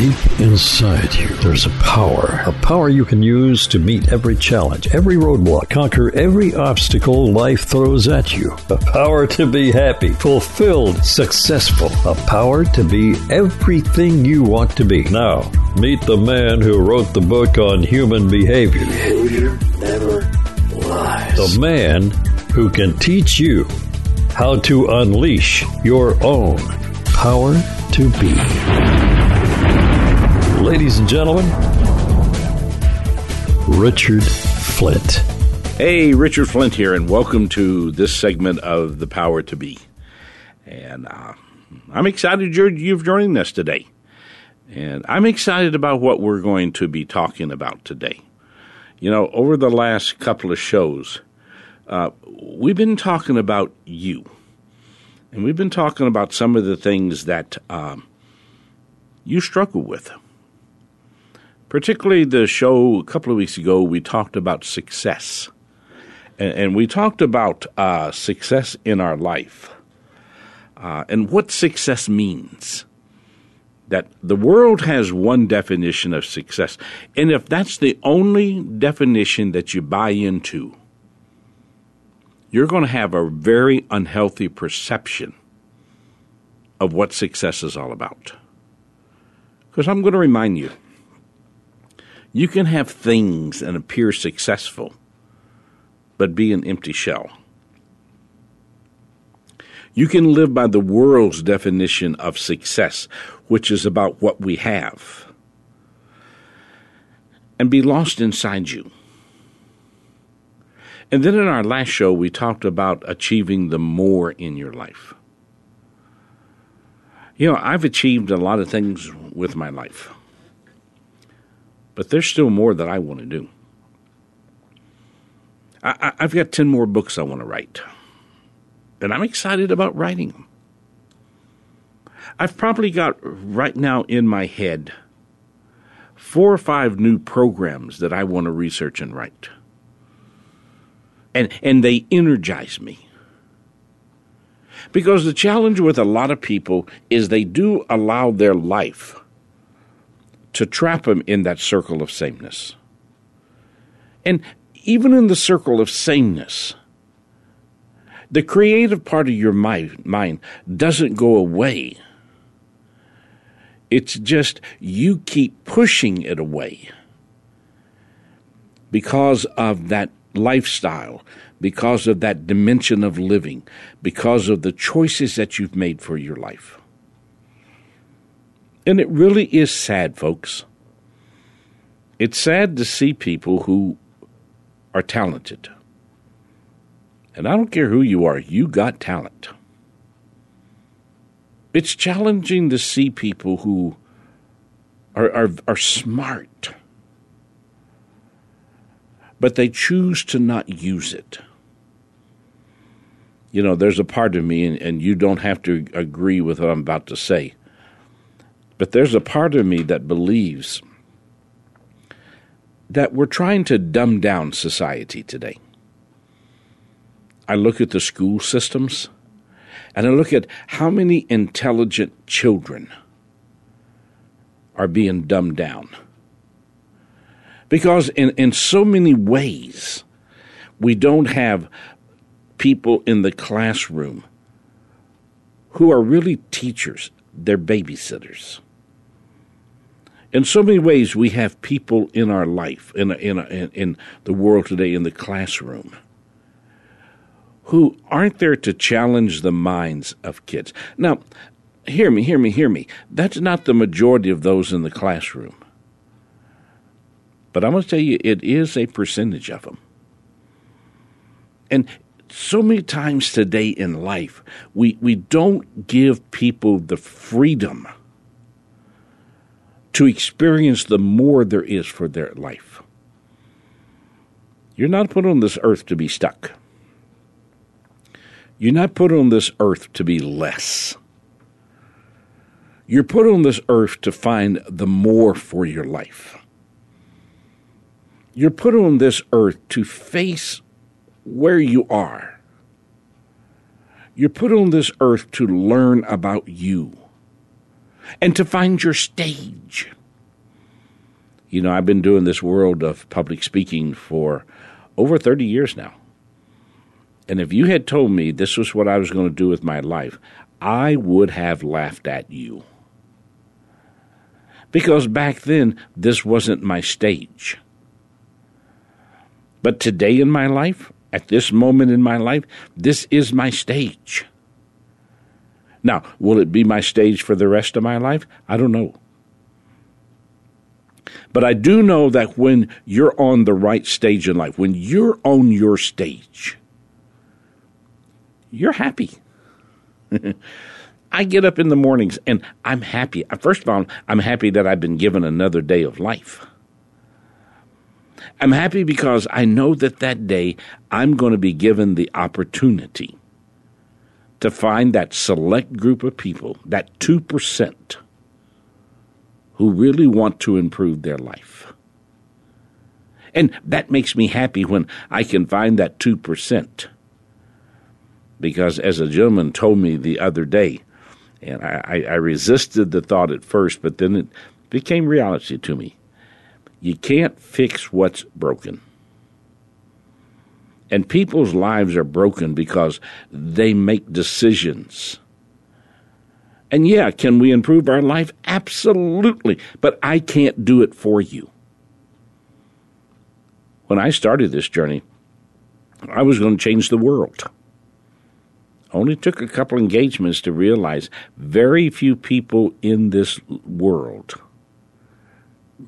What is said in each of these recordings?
Deep inside you, there's a power. A power you can use to meet every challenge, every roadblock, conquer every obstacle life throws at you. A power to be happy, fulfilled, successful. A power to be everything you want to be. Now, meet the man who wrote the book on human behavior. Behavior never lies. The man who can teach you how to unleash your own power to be. Ladies and gentlemen, Richard Flint. Hey, Richard Flint here, and welcome to this segment of The Power to Be. And uh, I'm excited you're, you've joined us today. And I'm excited about what we're going to be talking about today. You know, over the last couple of shows, uh, we've been talking about you. And we've been talking about some of the things that um, you struggle with. Particularly the show a couple of weeks ago, we talked about success. And, and we talked about uh, success in our life uh, and what success means. That the world has one definition of success. And if that's the only definition that you buy into, you're going to have a very unhealthy perception of what success is all about. Because I'm going to remind you you can have things and appear successful, but be an empty shell. You can live by the world's definition of success, which is about what we have, and be lost inside you. And then in our last show, we talked about achieving the more in your life. You know, I've achieved a lot of things with my life, but there's still more that I want to do. I, have got 10 more books I want to write, and I'm excited about writing them. I've probably got right now in my head four or five new programs that I want to research and write and and they energize me. Because the challenge with a lot of people is they do allow their life to trap him in that circle of sameness. And even in the circle of sameness, the creative part of your mind doesn't go away. It's just you keep pushing it away because of that lifestyle, because of that dimension of living, because of the choices that you've made for your life. And it really is sad, folks. It's sad to see people who are talented. And I don't care who you are, you got talent. It's challenging to see people who are, are, are smart but they choose to not use it. You know, there's a part of me, and, and you don't have to agree with what I'm about to say, but there's a part of me that believes that we're trying to dumb down society today. I look at the school systems and I look at how many intelligent children are being dumbed down. Because in, in so many ways, we don't have people in the classroom who are really teachers, they're babysitters. In so many ways, we have people in our life, in, a, in, a, in the world today, in the classroom, who aren't there to challenge the minds of kids. Now, hear me, hear me, hear me. That's not the majority of those in the classroom. But I'm going to tell you, it is a percentage of them. And so many times today in life, we, we don't give people the freedom to experience the more there is for their life. You're not put on this earth to be stuck. You're not put on this earth to be less. You're put on this earth to find the more for your life. You're put on this earth to face where you are. You're put on this earth to learn about you and to find your stage. You know, I've been doing this world of public speaking for over 30 years now. And if you had told me this was what I was going to do with my life, I would have laughed at you. Because back then, this wasn't my stage. But today in my life, at this moment in my life, this is my stage. Now, will it be my stage for the rest of my life? I don't know. But I do know that when you're on the right stage in life, when you're on your stage, you're happy. I get up in the mornings and I'm happy. Uh, first of all, I'm happy that I've been given another day of life. I'm happy because I know that that day I'm going to be given the opportunity to find that select group of people, that 2%, who really want to improve their life. And that makes me happy when I can find that 2%. Because as a gentleman told me the other day, and I, I resisted the thought at first, but then it became reality to me. You can't fix what's broken. And people's lives are broken because they make decisions. And yeah, can we improve our life? Absolutely. But I can't do it for you. When I started this journey, I was going to change the world. Only took a couple engagements to realize very few people in this world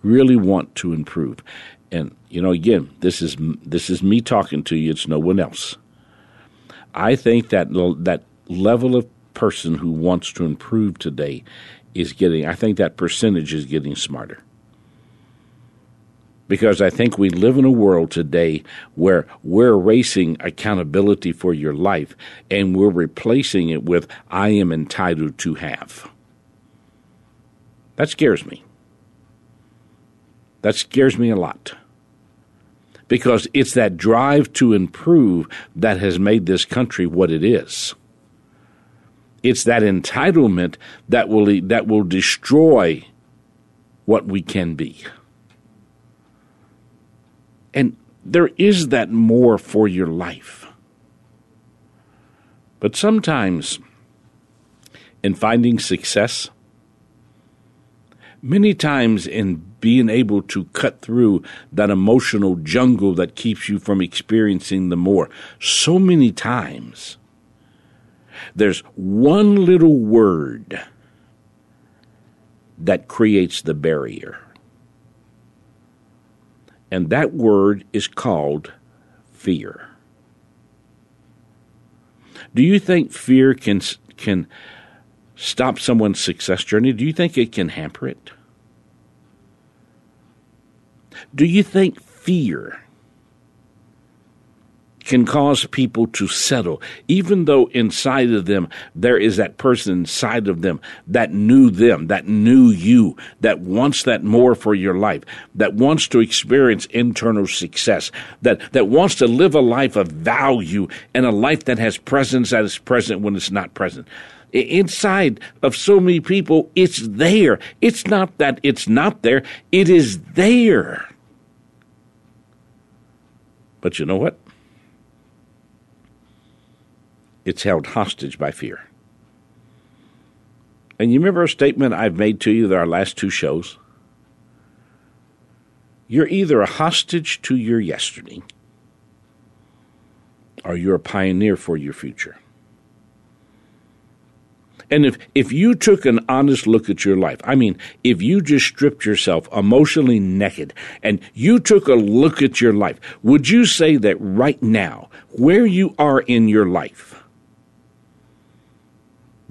really want to improve. And you know, again, this is this is me talking to you. It's no one else. I think that that level of person who wants to improve today is getting. I think that percentage is getting smarter. Because I think we live in a world today where we're erasing accountability for your life and we're replacing it with I am entitled to have. That scares me. That scares me a lot. Because it's that drive to improve that has made this country what it is. It's that entitlement that will that will destroy what we can be. And there is that more for your life. But sometimes in finding success, many times in being able to cut through that emotional jungle that keeps you from experiencing the more. So many times, there's one little word that creates the barrier. And that word is called fear. Do you think fear can can stop someone's success journey? Do you think it can hamper it? Do you think fear can cause people to settle, even though inside of them there is that person inside of them that knew them, that knew you, that wants that more for your life, that wants to experience internal success, that, that wants to live a life of value and a life that has presence that is present when it's not present inside of so many people, it's there. It's not that it's not there, it is there. But you know what? It's held hostage by fear. And you remember a statement I've made to you that our last two shows? You're either a hostage to your yesterday or you're a pioneer for your future. And if, if you took an honest look at your life, I mean, if you just stripped yourself emotionally naked and you took a look at your life, would you say that right now, where you are in your life,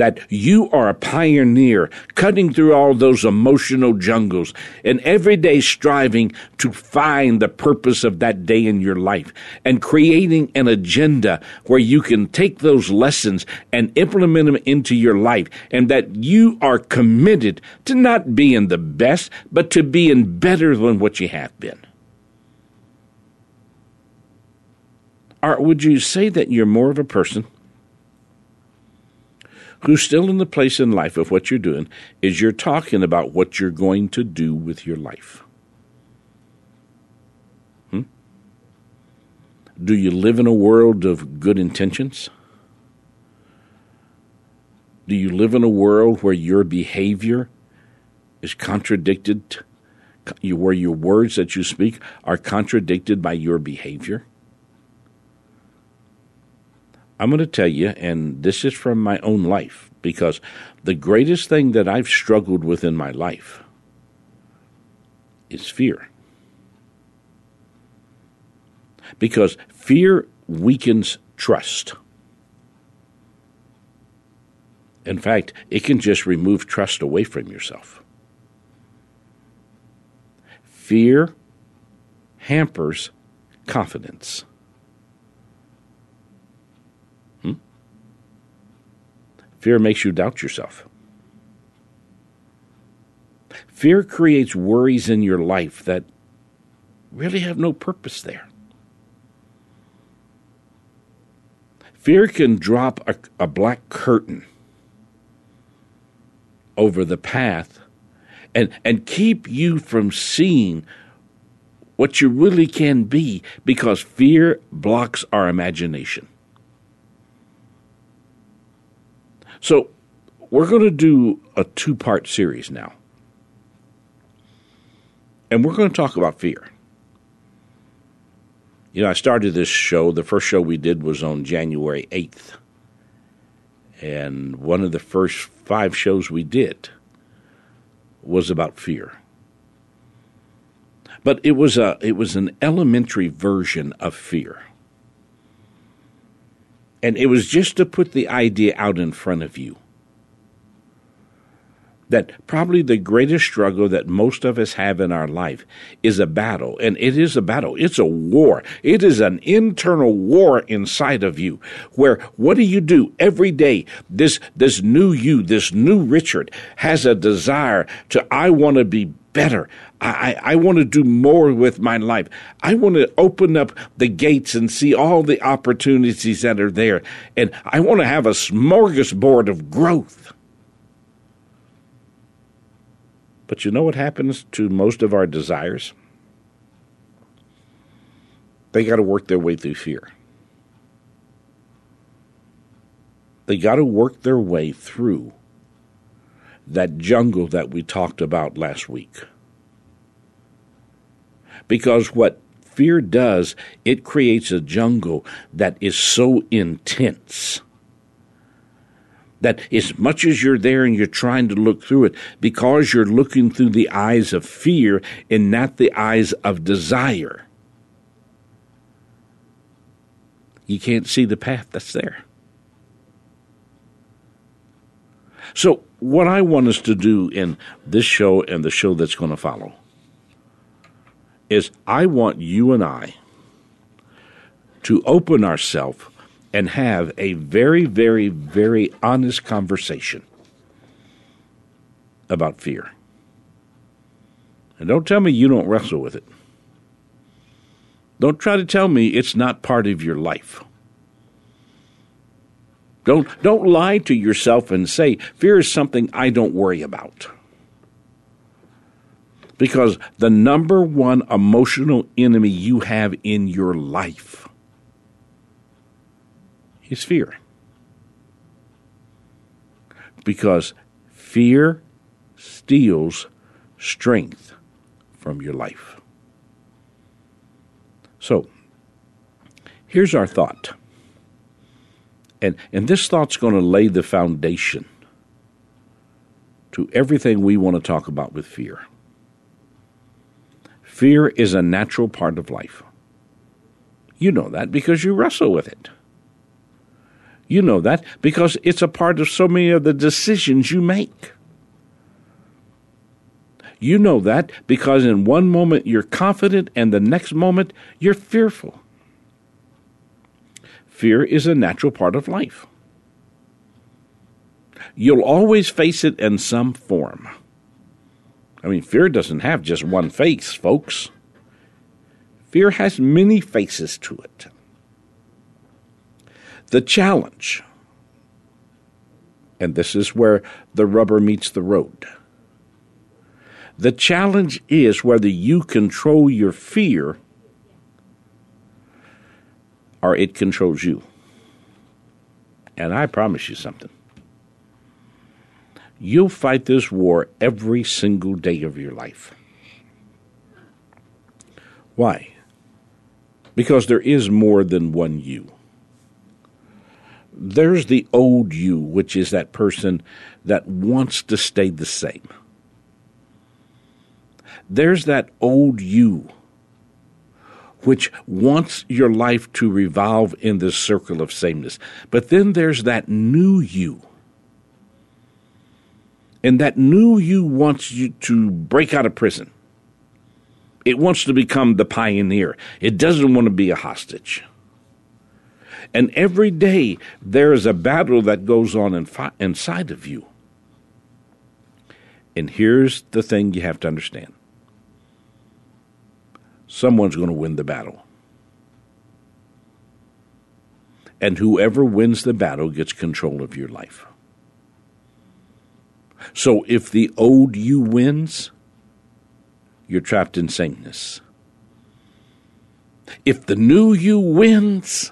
that you are a pioneer cutting through all those emotional jungles and every day striving to find the purpose of that day in your life and creating an agenda where you can take those lessons and implement them into your life and that you are committed to not being the best but to being better than what you have been. Or would you say that you're more of a person who's still in the place in life of what you're doing is you're talking about what you're going to do with your life. Hmm? Do you live in a world of good intentions? Do you live in a world where your behavior is contradicted, where your words that you speak are contradicted by your behavior? I'm going to tell you, and this is from my own life, because the greatest thing that I've struggled with in my life is fear. Because fear weakens trust. In fact, it can just remove trust away from yourself. Fear hampers confidence. Fear makes you doubt yourself. Fear creates worries in your life that really have no purpose there. Fear can drop a, a, black curtain over the path and, and keep you from seeing what you really can be because fear blocks our imagination. So we're going to do a two part series now. And we're going to talk about fear. You know, I started this show, the first show we did was on January 8th. And one of the first five shows we did was about fear. But it was a it was an elementary version of fear. And it was just to put the idea out in front of you that probably the greatest struggle that most of us have in our life is a battle. And it is a battle. It's a war. It is an internal war inside of you where what do you do every day? This, this new you, this new Richard has a desire to, I want to be better. I, I want to do more with my life. I want to open up the gates and see all the opportunities that are there. And I want to have a smorgasbord of growth. But you know what happens to most of our desires? They got to work their way through fear. They got to work their way through that jungle that we talked about last week. Because what fear does, it creates a jungle that is so intense that as much as you're there and you're trying to look through it, because you're looking through the eyes of fear and not the eyes of desire, you can't see the path that's there. So, what I want us to do in this show and the show that's going to follow is I want you and I to open ourselves and have a very, very, very honest conversation about fear. And don't tell me you don't wrestle with it. Don't try to tell me it's not part of your life. Don't, don't lie to yourself and say, fear is something I don't worry about. Because the number one emotional enemy you have in your life is fear. Because fear steals strength from your life. So, here's our thought and, and this thought's going to lay the foundation to everything we want to talk about with fear. Fear is a natural part of life. You know that because you wrestle with it. You know that because it's a part of so many of the decisions you make. You know that because in one moment you're confident and the next moment you're fearful. Fear is a natural part of life. You'll always face it in some form. I mean, fear doesn't have just one face, folks. Fear has many faces to it. The challenge, and this is where the rubber meets the road the challenge is whether you control your fear or it controls you. And I promise you something. You'll fight this war every single day of your life. Why? Because there is more than one you. There's the old you, which is that person that wants to stay the same there's that old you which wants your life to revolve in this circle of sameness. But then there's that new you. And that new you wants you to break out of prison. It wants to become the pioneer. It doesn't want to be a hostage. And every day there is a battle that goes on inside of you. And here's the thing you have to understand someone's going to win the battle. And whoever wins the battle gets control of your life. So if the old you wins, you're trapped in sameness. If the new you wins,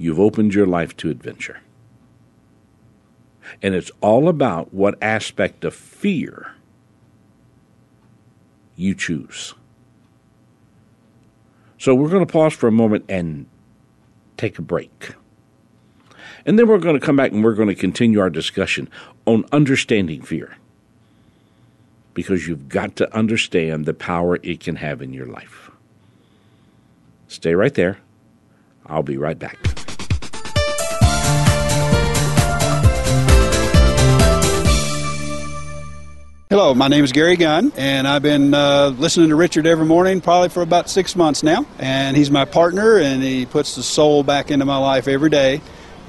you've opened your life to adventure. And it's all about what aspect of fear you choose. So we're going to pause for a moment and take a break. And then we're going to come back and we're going to continue our discussion on understanding fear. Because you've got to understand the power it can have in your life. Stay right there. I'll be right back. Hello, my name is Gary Gunn, and I've been uh, listening to Richard every morning probably for about six months now. And he's my partner, and he puts the soul back into my life every day.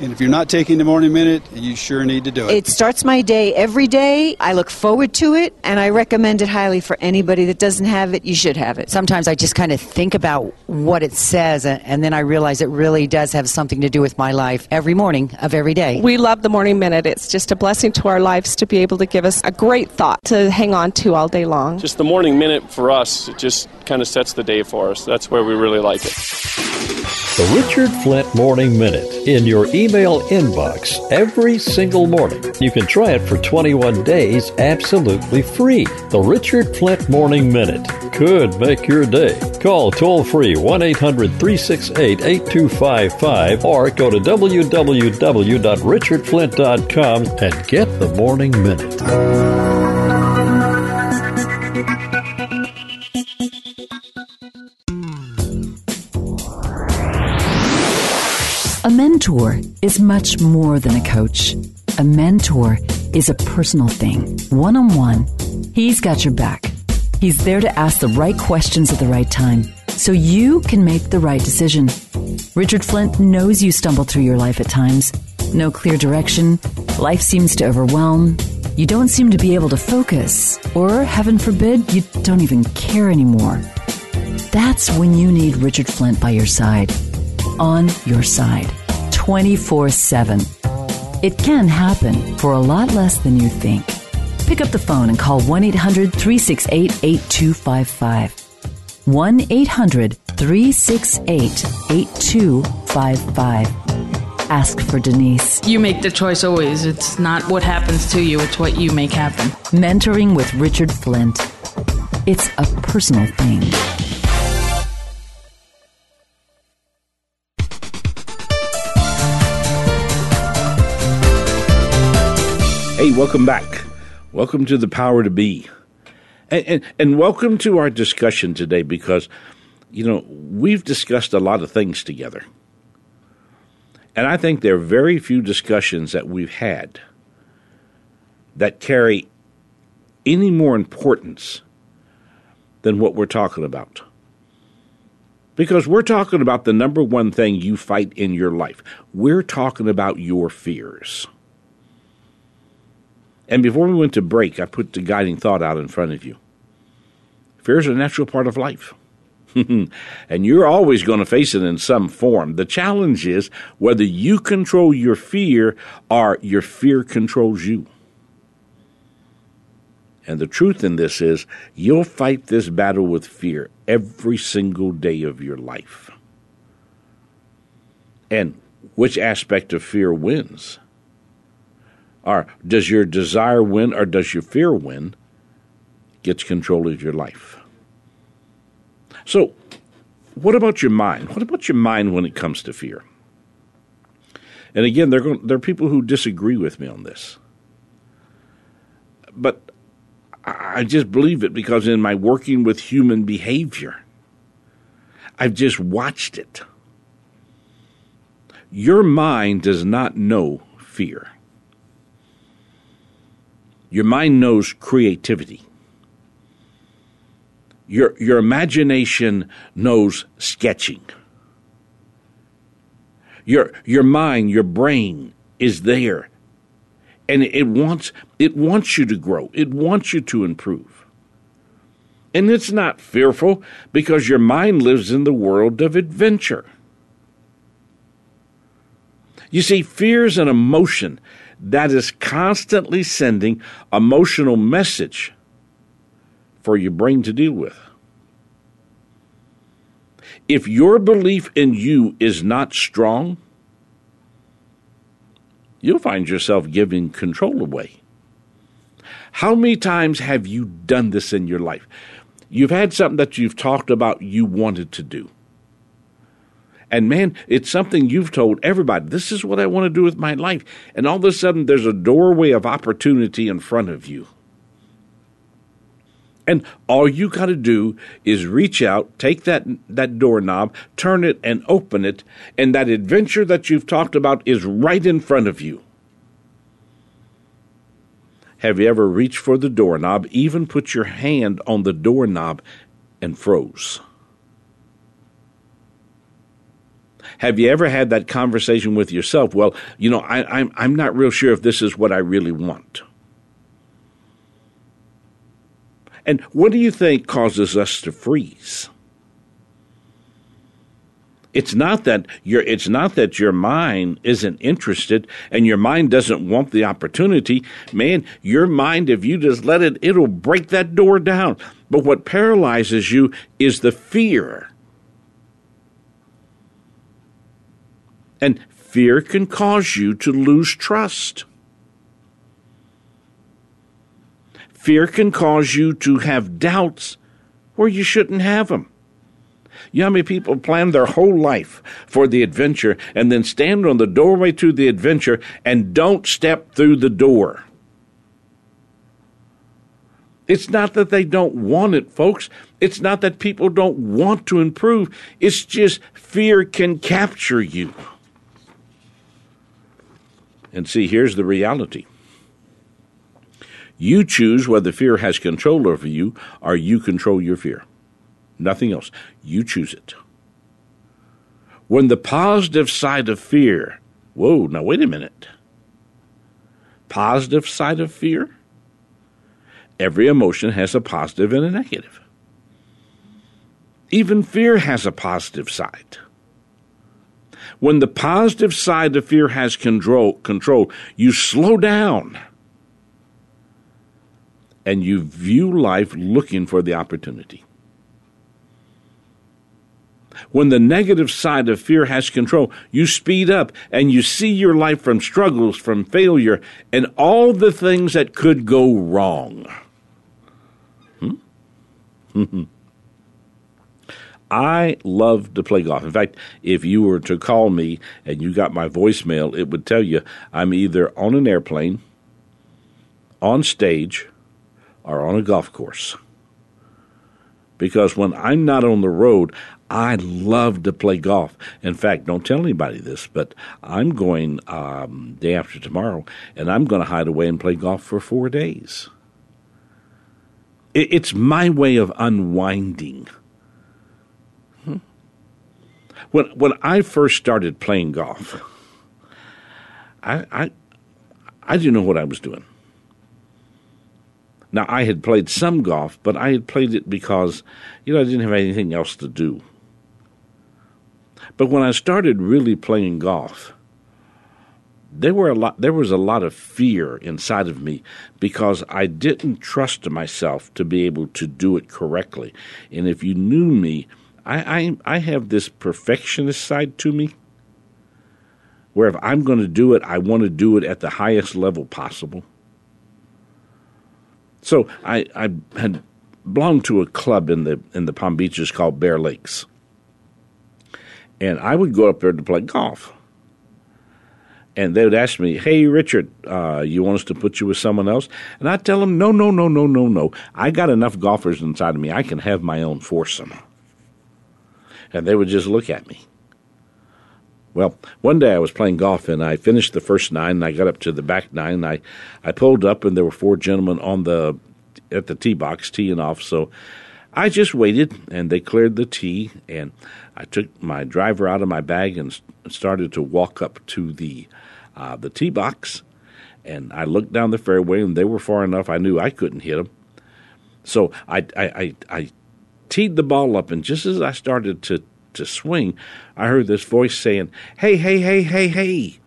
And if you're not taking the morning minute, you sure need to do it. It starts my day every day. I look forward to it, and I recommend it highly for anybody that doesn't have it. You should have it. Sometimes I just kind of think about what it says, and then I realize it really does have something to do with my life every morning of every day. We love the morning minute. It's just a blessing to our lives to be able to give us a great thought to hang on to all day long. Just the morning minute for us, it just kind of sets the day for us. That's where we really like it. The Richard Flint Morning Minute in your email inbox every single morning. You can try it for 21 days absolutely free. The Richard Flint Morning Minute could make your day. Call toll free 1 800 368 8255 or go to www.richardflint.com and get the Morning Minute. Mentor is much more than a coach. A mentor is a personal thing, one on one. He's got your back. He's there to ask the right questions at the right time so you can make the right decision. Richard Flint knows you stumble through your life at times. No clear direction, life seems to overwhelm, you don't seem to be able to focus, or heaven forbid, you don't even care anymore. That's when you need Richard Flint by your side on your side 24 7. It can happen for a lot less than you think. Pick up the phone and call 1 800 368 8255. 1 800 368 8255. Ask for Denise. You make the choice always. It's not what happens to you, it's what you make happen. Mentoring with Richard Flint. It's a personal thing. Hey, welcome back. Welcome to the Power to Be. And, and, and, welcome to our discussion today because, you know, we've discussed a lot of things together. And I think there are very few discussions that we've had that carry any more importance than what we're talking about. Because we're talking about the number one thing you fight in your life. We're talking about your fears. And before we went to break, I put the guiding thought out in front of you. Fear is a natural part of life. and you're always going to face it in some form. The challenge is whether you control your fear or your fear controls you. And the truth in this is, you'll fight this battle with fear every single day of your life. And which aspect of fear wins? Or does your desire win or does your fear win? Gets control of your life. So, what about your mind? What about your mind when it comes to fear? And again, there are, there are people who disagree with me on this. But I just believe it because in my working with human behavior, I've just watched it. Your mind does not know fear. Your mind knows creativity. Your, your imagination knows sketching. Your, your mind, your brain is there and it wants it wants you to grow. It wants you to improve. And it's not fearful because your mind lives in the world of adventure. You see, fear is an emotion that is constantly sending emotional message for your brain to deal with. If your belief in you is not strong, you'll find yourself giving control away. How many times have you done this in your life? You've had something that you've talked about you wanted to do. And man, it's something you've told everybody, this is what I want to do with my life. And all of a sudden, there's a doorway of opportunity in front of you. And all you got to do is reach out, take that, that doorknob, turn it, and open it. And that adventure that you've talked about is right in front of you. Have you ever reached for the doorknob, even put your hand on the doorknob, and froze? Have you ever had that conversation with yourself? Well, you know, I, I'm, I'm not real sure if this is what I really want. And what do you think causes us to freeze? It's not that your it's not that your mind isn't interested and your mind doesn't want the opportunity. Man, your mind, if you just let it, it'll break that door down. But what paralyzes you is the fear. And fear can cause you to lose trust. Fear can cause you to have doubts where you shouldn't have them. You know how many people plan their whole life for the adventure and then stand on the doorway to the adventure and don't step through the door? It's not that they don't want it, folks. It's not that people don't want to improve. It's just fear can capture you. And see, here's the reality you choose whether fear has control over you or you control your fear. Nothing else. You choose it. When the positive side of fear, whoa, now wait a minute. Positive side of fear? Every emotion has a positive and a negative. Even fear has a positive side. When the positive side of fear has control, control you slow down and you view life looking for the opportunity. When the negative side of fear has control, you speed up and you see your life from struggles, from failure, and all the things that could go wrong. Hmm? I love to play golf. In fact, if you were to call me and you got my voicemail, it would tell you I'm either on an airplane on stage or on a golf course. Because when I'm not on the road, I love to play golf. In fact, don't tell anybody this, but I'm going um, day after tomorrow, and I'm going to hide away and play golf for four days. It, it's my way of unwinding. When when I first started playing golf, I I I didn't know what I was doing. Now I had played some golf, but I had played it because you know I didn't have anything else to do. But when I started really playing golf, there were a lot there was a lot of fear inside of me because I didn't trust myself to be able to do it correctly. And if you knew me, I I, I have this perfectionist side to me where if I'm going to do it, I want to do it at the highest level possible. So I, I had belonged to a club in the in the Palm Beaches called Bear Lakes, and I would go up there to play golf. And they would ask me, "Hey, Richard, uh, you want us to put you with someone else?" And I'd tell them, "No, no, no, no, no, no. I got enough golfers inside of me. I can have my own foursome." And they would just look at me. Well, one day I was playing golf and I finished the first nine and I got up to the back nine and I, I pulled up and there were four gentlemen on the at the tee box teeing off. So I just waited and they cleared the tee and I took my driver out of my bag and started to walk up to the uh, the tee box and I looked down the fairway and they were far enough I knew I couldn't hit them. So I I, I, I teed the ball up and just as I started to to swing, I heard this voice saying, Hey, hey, hey, hey, hey.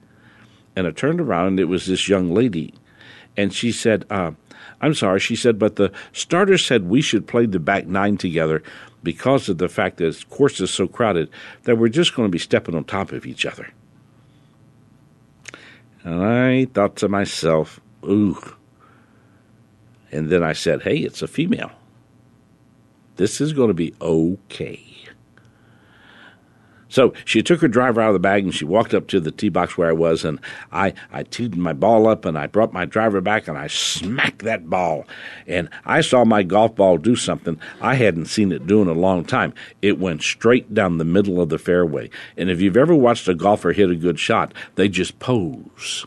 And I turned around and it was this young lady. And she said, uh, I'm sorry, she said, but the starter said we should play the back nine together because of the fact that the course is so crowded that we're just going to be stepping on top of each other. And I thought to myself, ooh. And then I said, hey, it's a female. This is going to be okay. So she took her driver out of the bag and she walked up to the tee box where I was, and I, I teed my ball up and I brought my driver back and I smacked that ball. And I saw my golf ball do something I hadn't seen it do in a long time. It went straight down the middle of the fairway. And if you've ever watched a golfer hit a good shot, they just pose.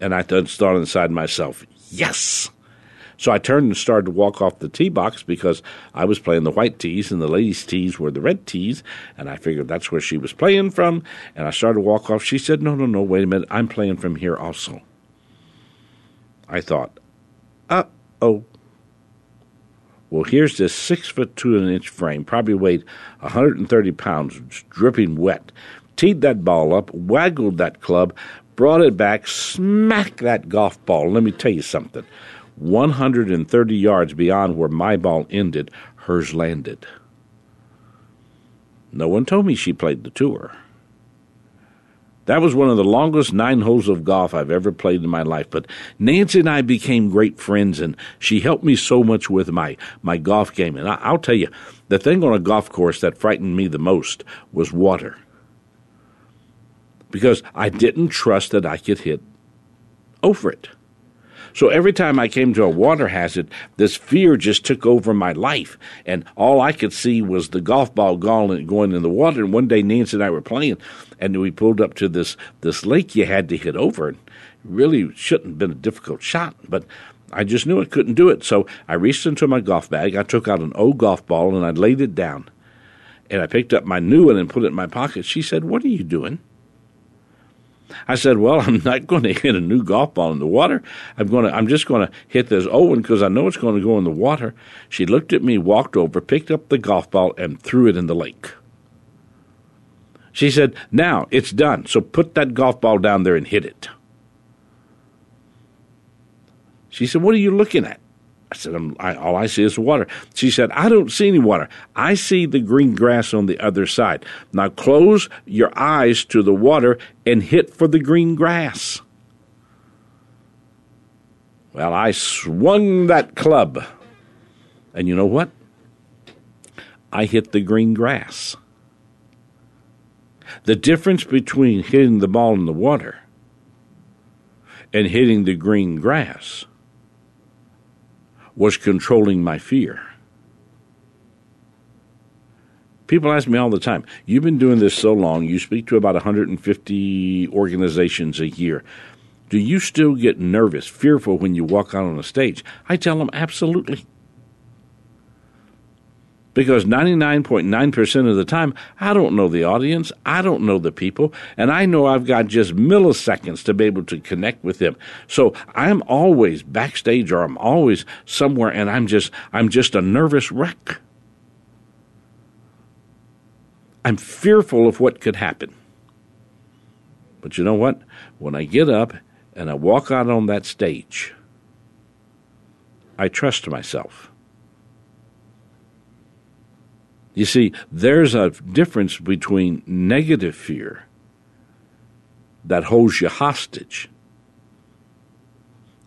And I thought inside myself, yes! So I turned and started to walk off the tee box because I was playing the white tees and the ladies' tees were the red tees, and I figured that's where she was playing from. And I started to walk off. She said, No, no, no, wait a minute. I'm playing from here also. I thought, Uh oh. Well, here's this six foot two and an inch frame, probably weighed 130 pounds, dripping wet. Teed that ball up, waggled that club, brought it back, smacked that golf ball. Let me tell you something. 130 yards beyond where my ball ended, hers landed. No one told me she played the tour. That was one of the longest nine holes of golf I've ever played in my life. But Nancy and I became great friends, and she helped me so much with my, my golf game. And I, will tell you, the thing on a golf course that frightened me the most was water. Because I didn't trust that I could hit over it. So every time I came to a water hazard, this fear just took over my life. And all I could see was the golf ball going, in the water. And one day Nancy and I were playing, and we pulled up to this, this lake you had to hit over. It really shouldn't have been a difficult shot, but I just knew I couldn't do it. So I reached into my golf bag. I took out an old golf ball and I laid it down. And I picked up my new one and put it in my pocket. She said, What are you doing? I said, "Well, I'm not going to hit a new golf ball in the water. I'm going to. I'm just going to hit this old one because I know it's going to go in the water." She looked at me, walked over, picked up the golf ball, and threw it in the lake. She said, "Now it's done. So put that golf ball down there and hit it." She said, "What are you looking at?" I said, I, all I see is water. She said, I don't see any water. I see the green grass on the other side. Now close your eyes to the water and hit for the green grass. Well, I swung that club. And you know what? I hit the green grass. The difference between hitting the ball in the water and hitting the green grass was controlling my fear. People ask me all the time, You've been doing this so long, you speak to about 150 organizations a year. Do you still get nervous, fearful when you walk out on a stage? I tell them, Absolutely. Because 99.9% of the time, I don't know the audience, I don't know the people, and I know I've got just milliseconds to be able to connect with them. So I'm always backstage or I'm always somewhere and I'm just I'm just a nervous wreck. I'm fearful of what could happen. But you know what? When I get up and I walk out on that stage, I trust myself. You see, there's a difference between negative fear that holds you hostage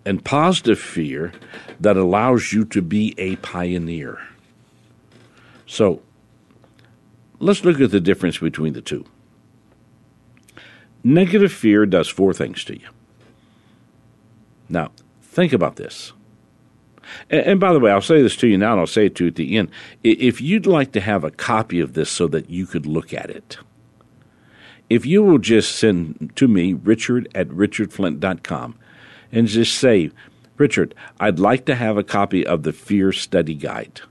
and positive fear that allows you to be a pioneer. So, let's look at the difference between the two. Negative fear does four things to you. Now, think about this. And, and, by the way, I'll say this to you now, and I'll say it to you at the end. If you'd like to have a copy of this so that you could look at it, if you will just send to me, Richard at richardflint.com, and just say, Richard, I'd like to have a copy of the Fear Study Guide.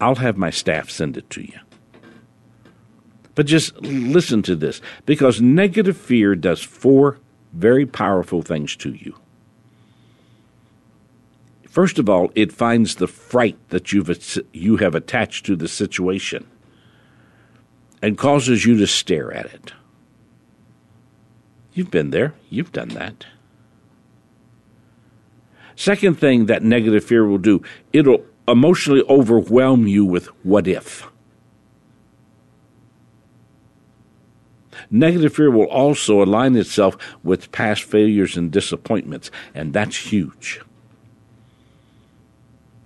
I'll have my staff send it to you. But just listen to this because negative fear does four very powerful things to you. First of all, it finds the fright that you've you have attached to the situation and causes you to stare at it. You've been there, you've done that. Second thing that negative fear will do, it'll emotionally overwhelm you with what if. Negative fear will also align itself with past failures and disappointments, and that's huge.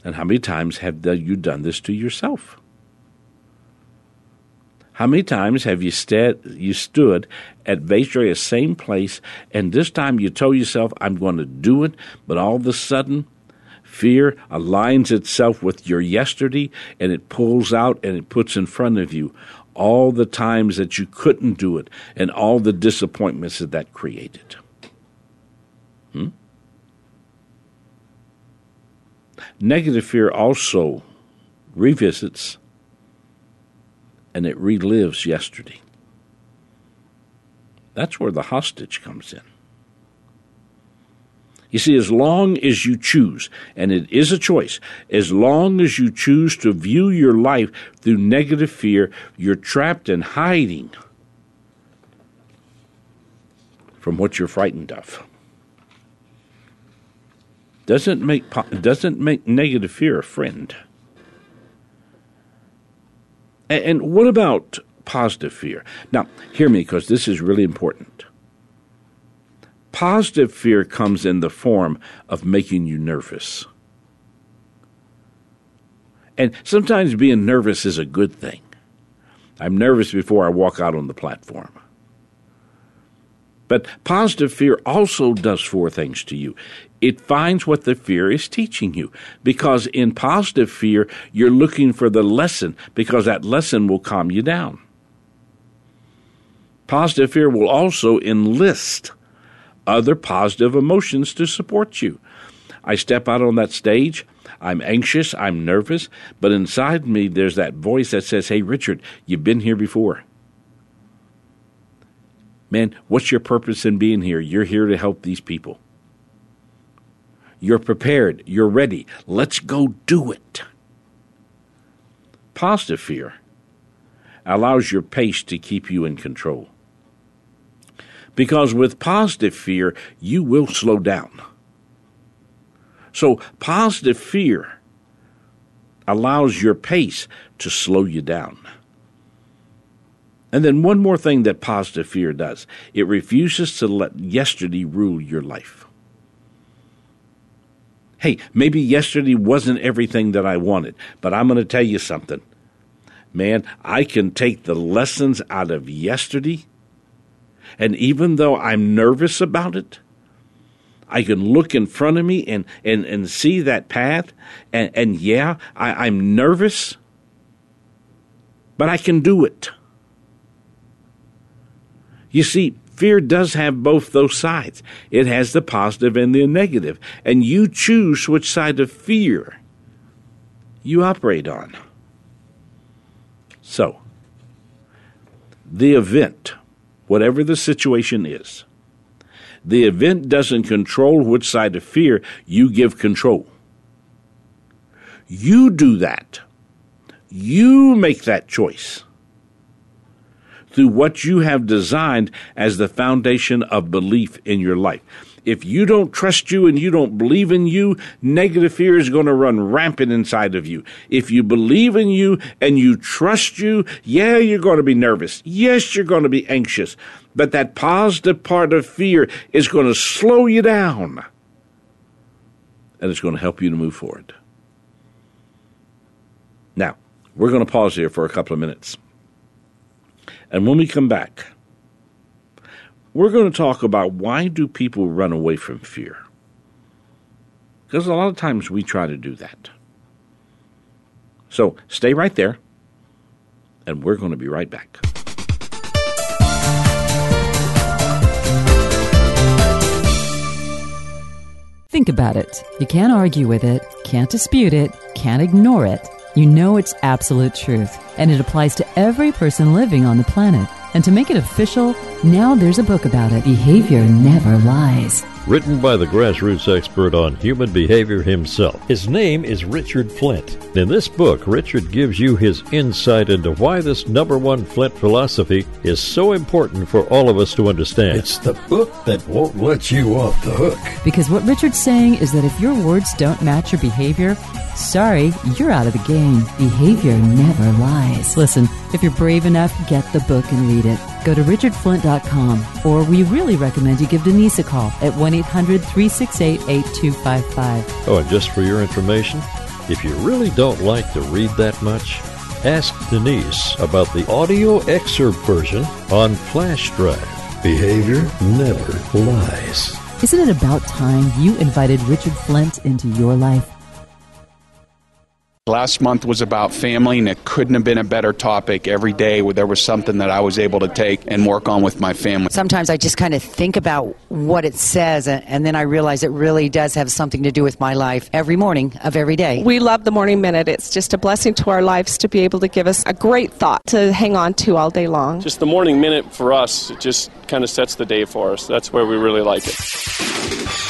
And how many times have you done this to yourself? How many times have you, you stood at the same place, and this time you told yourself, I'm going to do it, but all of a sudden, fear aligns itself with your yesterday and it pulls out and it puts in front of you all the times that you couldn't do it and all the disappointments that that created. Hmm? Negative fear also revisits and it relives yesterday. That's where the hostage comes in. You see, as long as you choose, and it is a choice, as long as you choose to view your life through negative fear, you're trapped in hiding from what you're frightened of doesn't make doesn't make negative fear a friend. And what about positive fear? Now, hear me because this is really important. Positive fear comes in the form of making you nervous. And sometimes being nervous is a good thing. I'm nervous before I walk out on the platform. But positive fear also does four things to you it finds what the fear is teaching you. Because in positive fear, you're looking for the lesson, because that lesson will calm you down. Positive fear will also enlist other positive emotions to support you. I step out on that stage. I'm anxious, I'm nervous, but inside me there's that voice that says, Hey, Richard, you've been here before. Man, what's your purpose in being here? You're here to help these people. You're prepared. You're ready. Let's go do it. Positive fear allows your pace to keep you in control. Because with positive fear, you will slow down. So, positive fear allows your pace to slow you down. And then, one more thing that positive fear does it refuses to let yesterday rule your life. Hey, maybe yesterday wasn't everything that I wanted, but I'm going to tell you something. Man, I can take the lessons out of yesterday, and even though I'm nervous about it, I can look in front of me and, and, and see that path. And, and yeah, I, I'm nervous, but I can do it. You see, fear does have both those sides. It has the positive and the negative, and you choose which side of fear you operate on. So, the event, whatever the situation is, the event doesn't control which side of fear you give control. You do that. You make that choice through what you have designed as the foundation of belief in your life. If you don't trust you and you don't believe in you, negative fear is going to run rampant inside of you. If you believe in you and you trust you, yeah, you're going to be nervous. Yes, you're going to be anxious. But that positive part of fear is going to slow you down and it's going to help you to move forward. Now, we're going to pause here for a couple of minutes. And when we come back, we're going to talk about why do people run away from fear? Because a lot of times we try to do that. So stay right there, and we're going to be right back. Think about it. You can't argue with it, can't dispute it, can't ignore it. You know it's absolute truth, and it applies to every person living on the planet. And to make it official, now there's a book about it. Behavior never lies written by the grassroots expert on human behavior himself. His name is Richard Flint. In this book, Richard gives you his insight into why this number one Flint philosophy is so important for all of us to understand. It's the book that won't let you off the hook. Because what Richard's saying is that if your words don't match your behavior, sorry, you're out of the game. Behavior never lies. Listen, if you're brave enough, get the book and read it. Go to richardflint.com, or we really recommend you give Denise a call at 1 800 368 8255. Oh, and just for your information, if you really don't like to read that much, ask Denise about the audio excerpt version on flash drive. Behavior never lies. Isn't it about time you invited Richard Flint into your life? Last month was about family, and it couldn't have been a better topic. Every day, there was something that I was able to take and work on with my family. Sometimes I just kind of think about what it says, and then I realize it really does have something to do with my life every morning of every day. We love the Morning Minute. It's just a blessing to our lives to be able to give us a great thought to hang on to all day long. Just the Morning Minute for us, it just kind of sets the day for us. That's where we really like it.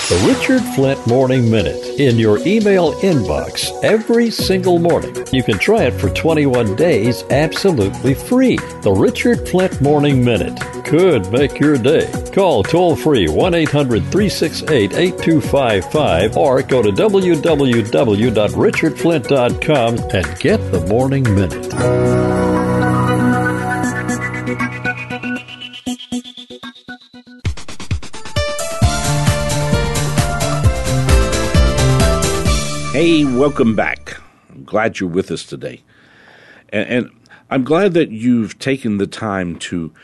The Richard Flint Morning Minute in your email inbox every single morning. You can try it for 21 days absolutely free. The Richard Flint Morning Minute could make your day. Call toll free 1 800 368 8255 or go to www.richardflint.com and get the Morning Minute. Hey, welcome back. Glad you're with us today. And, and, I'm glad that you've taken the time to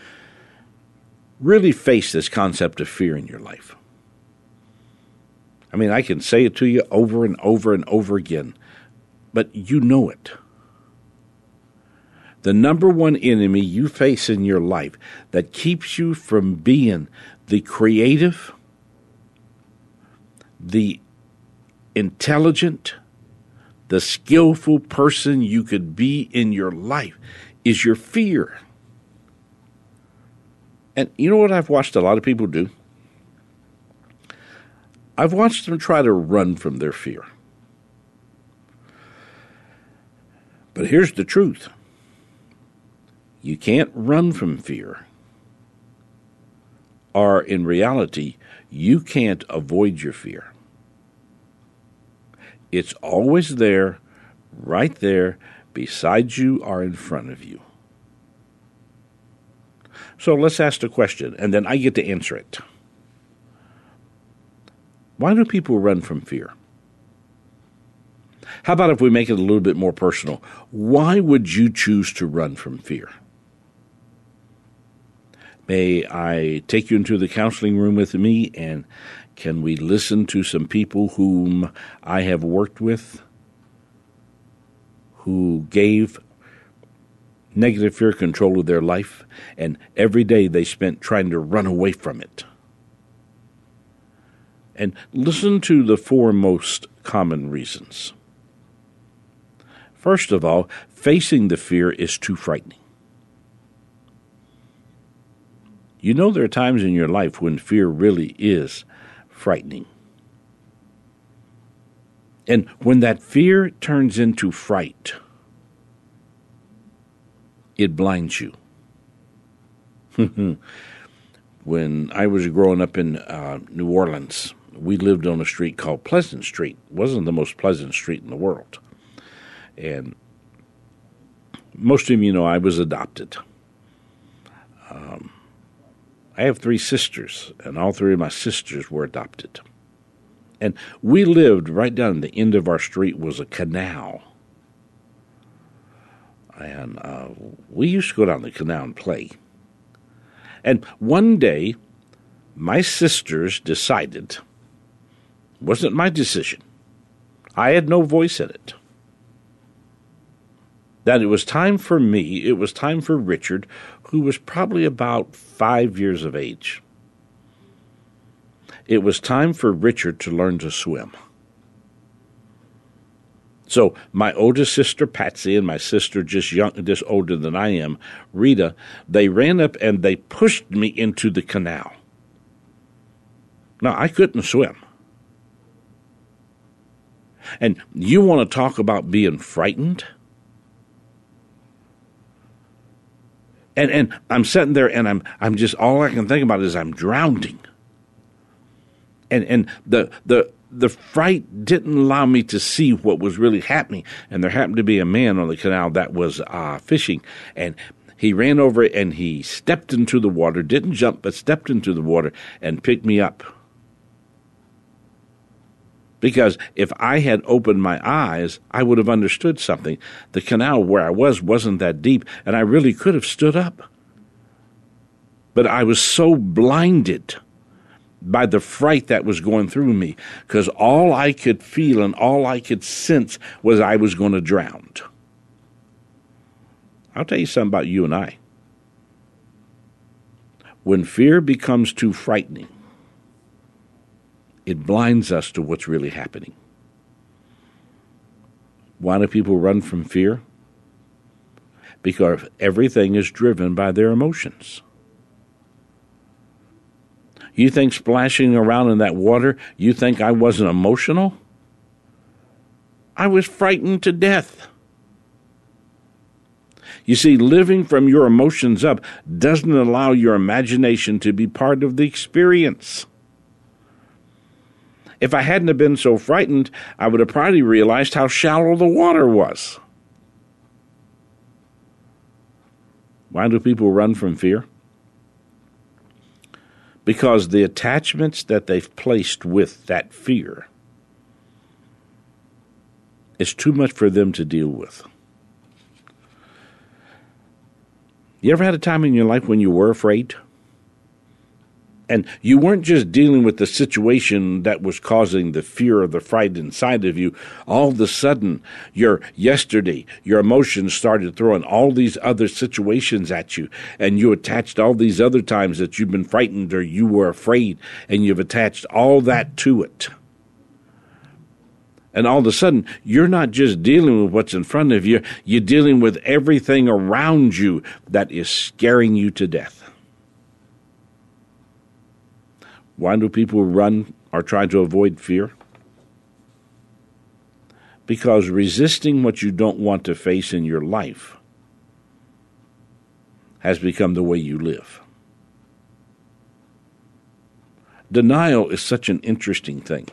really face this concept of fear in your life. I mean, I can say it to you over and over and over again, but you know it. The number one enemy you face in your life that keeps you from being the creative, the intelligent, the skillful person you could be in your life is your fear. And you know what I've watched a lot of people do? I've watched them try to run from their fear. But here's the truth you can't run from fear. Or in reality, you can't avoid your fear. It's always there, right there, beside you or in front of you. So let's ask the question, and then I get to answer it. Why do people run from fear? How about if we make it a little bit more personal? Why would you choose to run from fear? May I take you into the counseling room with me and can we listen to some people whom I have worked with who gave negative fear control of their life and every day they spent trying to run away from it? And listen to the four most common reasons. First of all, facing the fear is too frightening. You know, there are times in your life when fear really is frightening. And when that fear turns into fright, it blinds you. when I was growing up in uh, New Orleans, we lived on a street called Pleasant Street. It wasn't the most pleasant street in the world. And most of you know I was adopted. Um, I have three sisters, and all three of my sisters were adopted. And we lived right down the end of our street was a canal. And uh, we used to go down the canal and play. And one day, my sisters decided, wasn't my decision. I had no voice in it that it was time for me, it was time for Richard, who was probably about five years of age. It was time for Richard to learn to swim. So my oldest sister Patsy and my sister just young just older than I am, Rita, they ran up and they pushed me into the canal. Now I couldn't swim. And you want to talk about being frightened? And and I'm sitting there and I'm I'm just all I can think about is I'm drowning. And and the the the fright didn't allow me to see what was really happening. And there happened to be a man on the canal that was uh, fishing, and he ran over and he stepped into the water, didn't jump, but stepped into the water and picked me up. Because if I had opened my eyes, I would have understood something. The canal where I was wasn't that deep, and I really could have stood up. But I was so blinded by the fright that was going through me, because all I could feel and all I could sense was I was going to drown. I'll tell you something about you and I. When fear becomes too frightening, it blinds us to what's really happening. Why do people run from fear? Because everything is driven by their emotions. You think splashing around in that water, you think I wasn't emotional? I was frightened to death. You see, living from your emotions up doesn't allow your imagination to be part of the experience. If I hadn't have been so frightened, I would have probably realized how shallow the water was. Why do people run from fear? Because the attachments that they've placed with that fear is too much for them to deal with. You ever had a time in your life when you were afraid? And you weren't just dealing with the situation that was causing the fear or the fright inside of you. All of a sudden, your yesterday, your emotions started throwing all these other situations at you. And you attached all these other times that you've been frightened or you were afraid. And you've attached all that to it. And all of a sudden, you're not just dealing with what's in front of you, you're dealing with everything around you that is scaring you to death. Why do people run or try to avoid fear? Because resisting what you don't want to face in your life has become the way you live. Denial is such an interesting thing.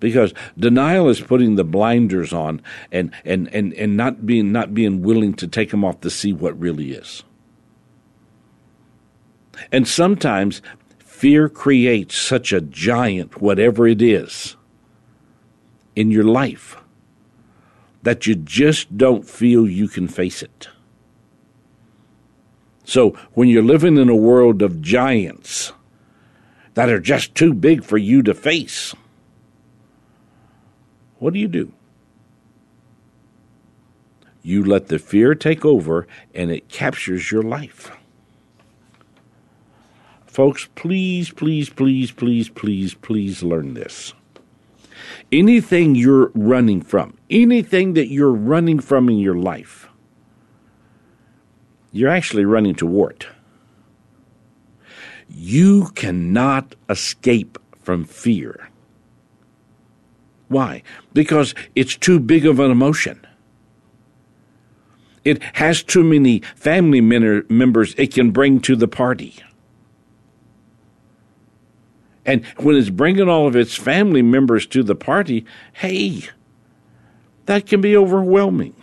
Because denial is putting the blinders on and, and, and, and not being not being willing to take them off to see what really is. And sometimes fear creates such a giant, whatever it is, in your life that you just don't feel you can face it. So when you're living in a world of giants that are just too big for you to face, what do you do? You let the fear take over and it captures your life. Folks, please, please, please, please, please, please learn this. Anything you're running from, anything that you're running from in your life, you're actually running toward. You cannot escape from fear. Why? Because it's too big of an emotion. It has too many family members it can bring to the party. And when it's bringing all of its family members to the party, hey, that can be overwhelming.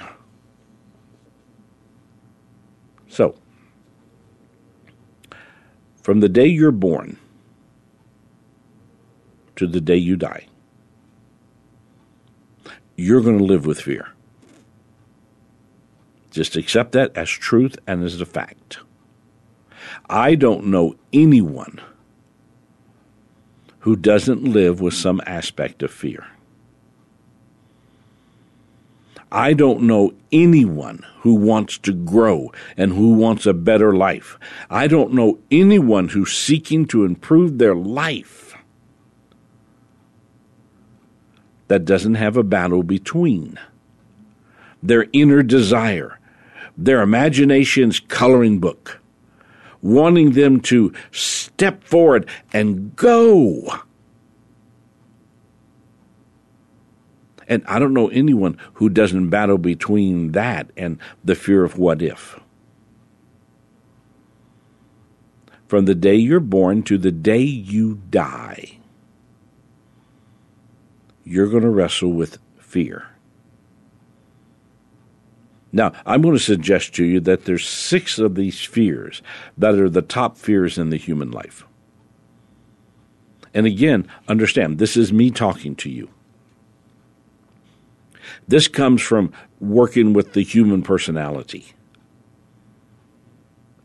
So, from the day you're born to the day you die, you're going to live with fear. Just accept that as truth and as a fact. I don't know anyone who doesn't live with some aspect of fear. I don't know anyone who wants to grow and who wants a better life. I don't know anyone who's seeking to improve their life that doesn't have a battle between their inner desire, their imagination's coloring book, wanting them to step forward and go And I don't know anyone who doesn't battle between that and the fear of what if. From the day you're born to the day you die, you're going to wrestle with fear. Now, I'm going to suggest to you that there's six of these fears that are the top fears in the human life. And again, understand, this is me talking to you. This comes from working with the human personality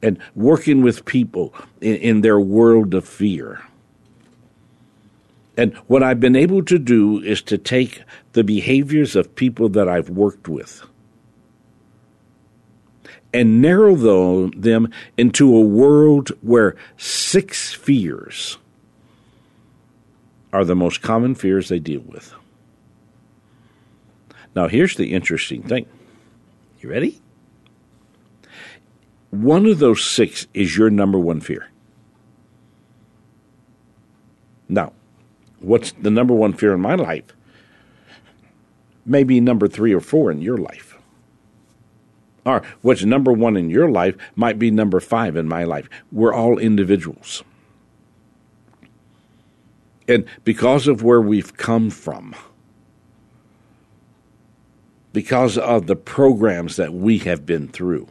and working with people in, in, their world of fear. And what I've been able to do is to take the behaviors of people that I've worked with and narrow them into a world where six fears are the most common fears they deal with. Now, here's the interesting thing. You ready? One of those six is your number one fear. Now, what's the number one fear in my life? Maybe number three or four in your life. Or what's number one in your life might be number five in my life. We're all individuals. And because of where we've come from, because of the programs that we have been through,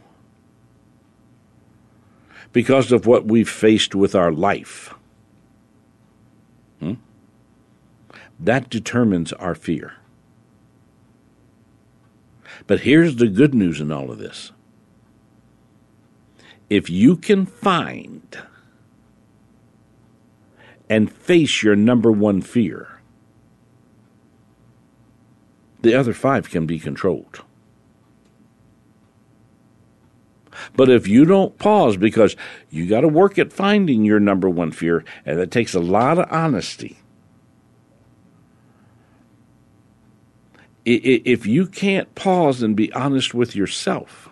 because of what we've faced with our life. Hmm? That determines our fear. But here's the good news in all of this. If you can find and face your number one fear, the other five can be controlled. But if you don't pause, because you got to work at finding your number one fear, and it takes a lot of honesty. If you can't pause and be honest with yourself,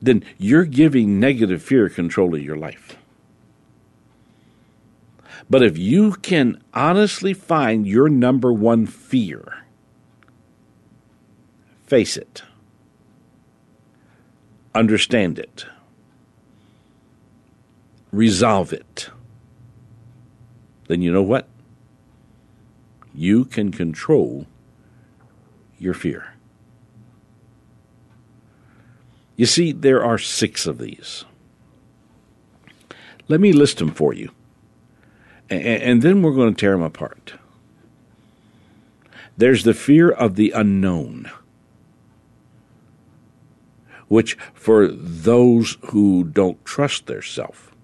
then you're giving negative fear control of your life. But if you can honestly find your number one fear, Face it. Understand it. Resolve it. Then you know what? You can control your fear. You see, there are six of these. Let me list them for you, and, then we're going to tear them apart. There's the fear of the unknown. which for those who don't trust their self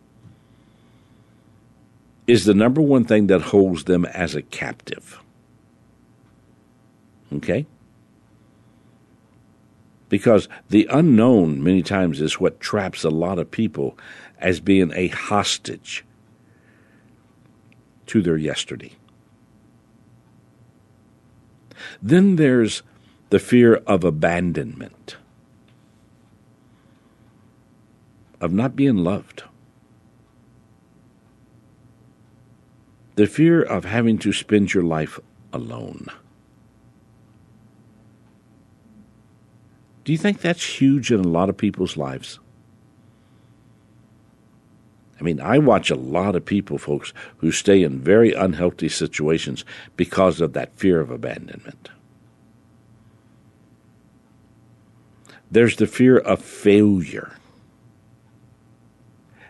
is the number one thing that holds them as a captive. Okay? Because the unknown, many times, is what traps a lot of people as being a hostage to their yesterday. Then there's the fear of abandonment, of not being loved, the fear of having to spend your life alone. Do you think that's huge in a lot of people's lives? I mean, I watch a lot of people, folks, who stay in very unhealthy situations because of that fear of abandonment. There's the fear of failure.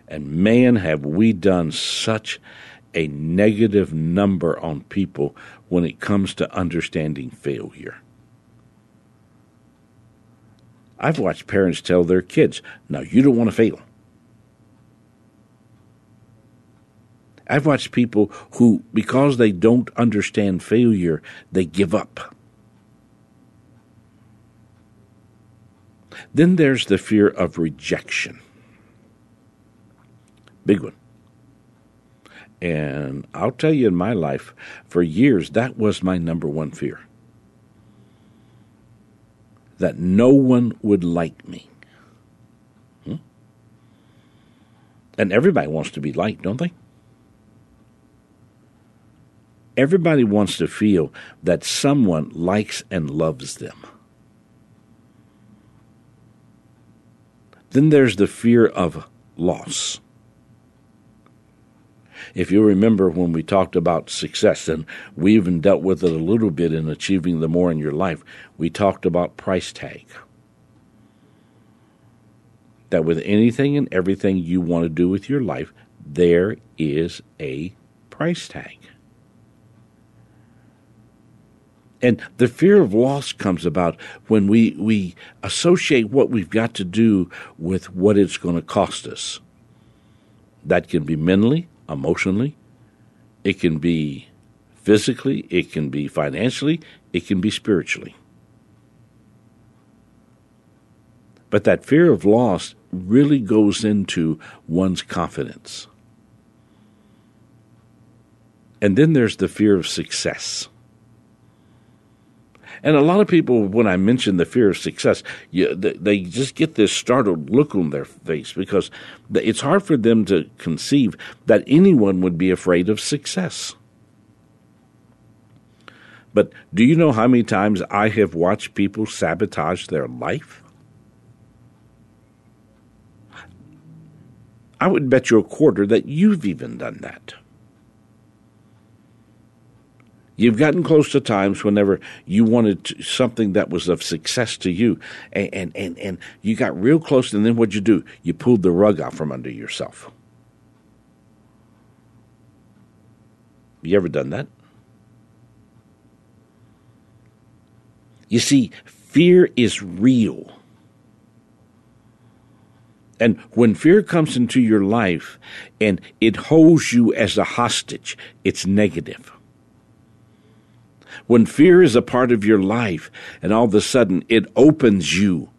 And man, have we done such a negative number on people when it comes to understanding failure. I've watched parents tell their kids, now you don't want to fail. I've watched people who, because they don't understand failure, they give up. Then there's the fear of rejection. Big one. And I'll tell you, in my life, for years, that was my number one fear that no one would like me. Hmm? And everybody wants to be liked, don't they? Everybody wants to feel that someone likes and loves them. Then there's the fear of loss. If you remember when we talked about success, and we even dealt with it a little bit in achieving the more in your life, we talked about price tag. That with anything and everything you want to do with your life, there is a price tag. And the fear of loss comes about when we, we associate what we've got to do with what it's going to cost us. That can be mentally, emotionally, it can be physically, it can be financially, it can be spiritually. But that fear of loss really goes into one's confidence. And then there's the fear of success. And a lot of people, when I mention the fear of success, you, they just get this startled look on their face because it's hard for them to conceive that anyone would be afraid of success. But do you know how many times I have watched people sabotage their life? I would bet you a quarter that you've even done that. You've gotten close to times whenever you wanted something that was of success to you, and, and, and, and you got real close, and then what'd you do? You pulled the rug out from under yourself. You ever done that? You see, fear is real. And when fear comes into your life and it holds you as a hostage, it's negative when fear is a part of your life and all of a sudden it opens you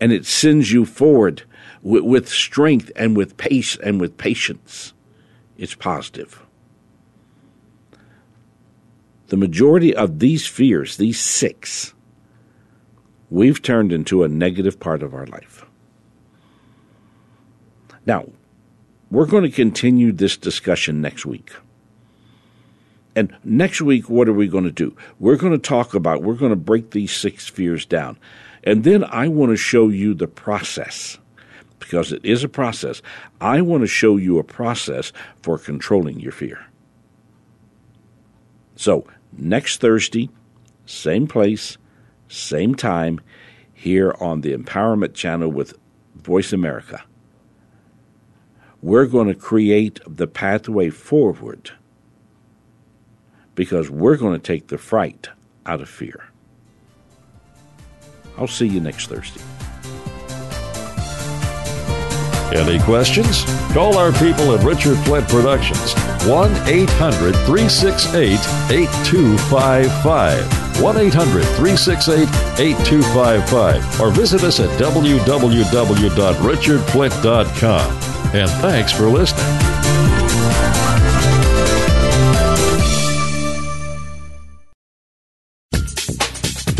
and it sends you forward with, with strength and with pace and with patience, it's positive. The majority of these fears, these six, we've turned into a negative part of our life. Now, we're going to continue this discussion next week. And next week, what are we going to do? We're going to talk about, we're going to break these six fears down. And then I want to show you the process because it is a process. I want to show you a process for controlling your fear. So, next Thursday, same place, same time, here on the Empowerment Channel with Voice America. We're going to create the pathway forward because we're going to take the fright out of fear. I'll see you next Thursday. Any questions? Call our people at Richard Flint Productions 1 800 368 8255. 1 800 368 8255 or visit us at www.richardflint.com. And thanks for listening.